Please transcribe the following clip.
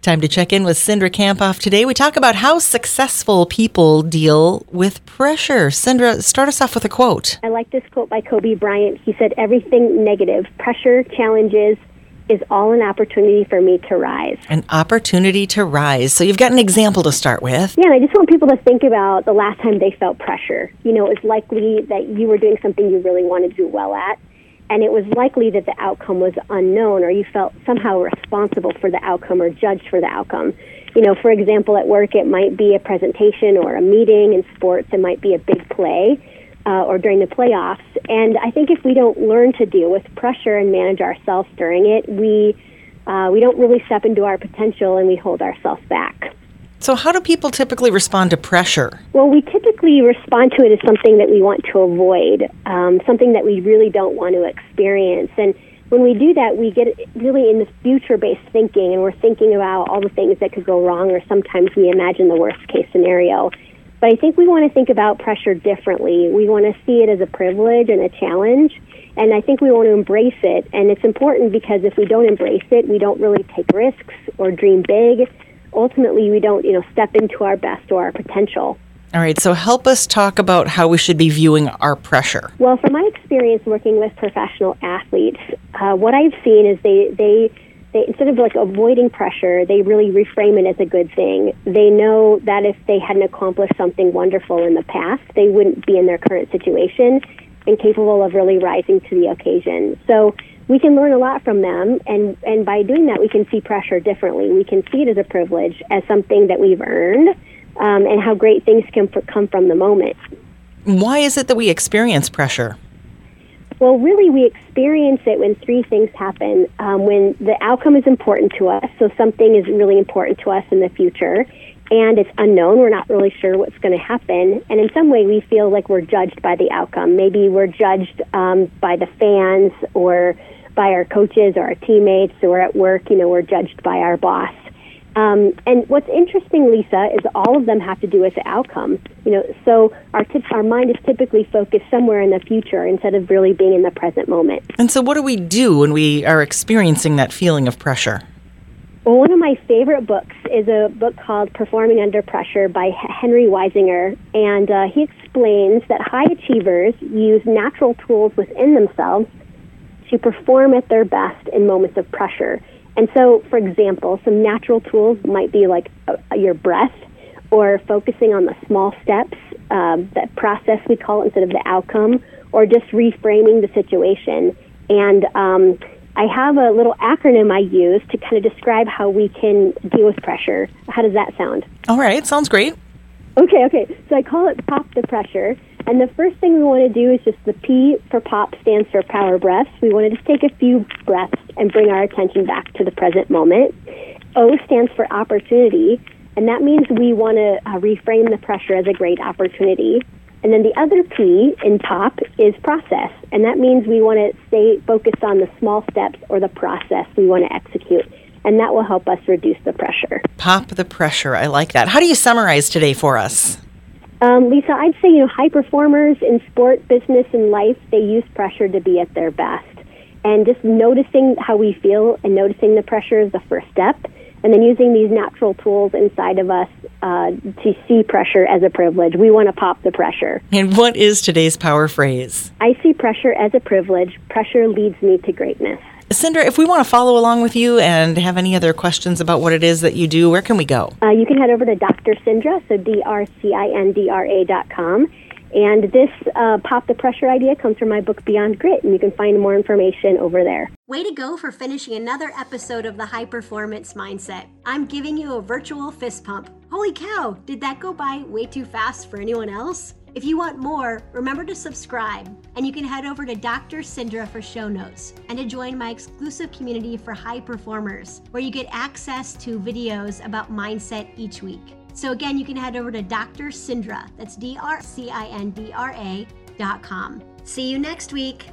Time to check in with Cindra Kamphoff. Today we talk about how successful people deal with pressure. Cindra, start us off with a quote. I like this quote by Kobe Bryant. He said, Everything negative, pressure, challenges, is all an opportunity for me to rise. An opportunity to rise. So you've got an example to start with. Yeah, and I just want people to think about the last time they felt pressure. You know, it's likely that you were doing something you really wanted to do well at and it was likely that the outcome was unknown or you felt somehow responsible for the outcome or judged for the outcome. You know, for example, at work it might be a presentation or a meeting. In sports, it might be a big play uh, or during the playoffs. And I think if we don't learn to deal with pressure and manage ourselves during it, we uh, we don't really step into our potential and we hold ourselves back. So, how do people typically respond to pressure? Well, we typically respond to it as something that we want to avoid, um, something that we really don't want to experience. And when we do that, we get really in the future based thinking, and we're thinking about all the things that could go wrong, or sometimes we imagine the worst case scenario. But I think we want to think about pressure differently. We want to see it as a privilege and a challenge. And I think we want to embrace it. And it's important because if we don't embrace it, we don't really take risks or dream big ultimately we don't, you know, step into our best or our potential. All right, so help us talk about how we should be viewing our pressure. Well, from my experience working with professional athletes, uh, what I've seen is they, they, they, instead of like avoiding pressure, they really reframe it as a good thing. They know that if they hadn't accomplished something wonderful in the past, they wouldn't be in their current situation and capable of really rising to the occasion. So we can learn a lot from them and and by doing that we can see pressure differently. We can see it as a privilege as something that we've earned um, and how great things can come from the moment. Why is it that we experience pressure? Well really we experience it when three things happen. Um, when the outcome is important to us so something is really important to us in the future and it's unknown. We're not really sure what's going to happen. And in some way, we feel like we're judged by the outcome. Maybe we're judged um, by the fans or by our coaches or our teammates or at work, you know, we're judged by our boss. Um, and what's interesting, Lisa, is all of them have to do with the outcome. You know, so our t- our mind is typically focused somewhere in the future instead of really being in the present moment. And so, what do we do when we are experiencing that feeling of pressure? One of my favorite books is a book called Performing Under Pressure by Hendrie Weisinger, and uh, he explains that high achievers use natural tools within themselves to perform at their best in moments of pressure. And so, for example, some natural tools might be like uh, your breath or focusing on the small steps, um, that process we call it instead of the outcome, or just reframing the situation. And um, I have a little acronym I use to kind of describe how we can deal with pressure. How does that sound? All right, sounds great. Okay, okay. So I call it Pop the Pressure. And the first thing we want to do is just the P for pop stands for power breaths. We want to just take a few breaths and bring our attention back to the present moment. O stands for opportunity, and that means we want to uh, reframe the pressure as a great opportunity. And then the other P in pop is process, and that means we want to stay focused on the small steps or the process we want to execute. And that will help us reduce the pressure. Pop the pressure. I like that. How do you summarize today for us? Um, Lisa, I'd say you know high performers in sport, business, and life they use pressure to be at their best, and just noticing how we feel and noticing the pressure is the first step, and then using these natural tools inside of us uh, to see pressure as a privilege. We want to pop the pressure. And what is today's power phrase? I see pressure as a privilege. Pressure leads me to greatness. Cindra, if we want to follow along with you and have any other questions about what it is that you do, where can we go? Uh, you can head over to Dr. Cindra, so D R C I N D R A dot com. And this uh, Pop the Pressure idea comes from my book Beyond Grit, and you can find more information over there. Way to go for finishing another episode of the High Performance Mindset. I'm giving you a virtual fist pump. Holy cow, did that go by way too fast for anyone else? If you want more, remember to subscribe, and you can head over to Dr. Cindra for show notes and to join my exclusive community for high performers, where you get access to videos about mindset each week. So again, you can head over to Dr. Cindra, That's D R C I N D R A dot com. See you next week.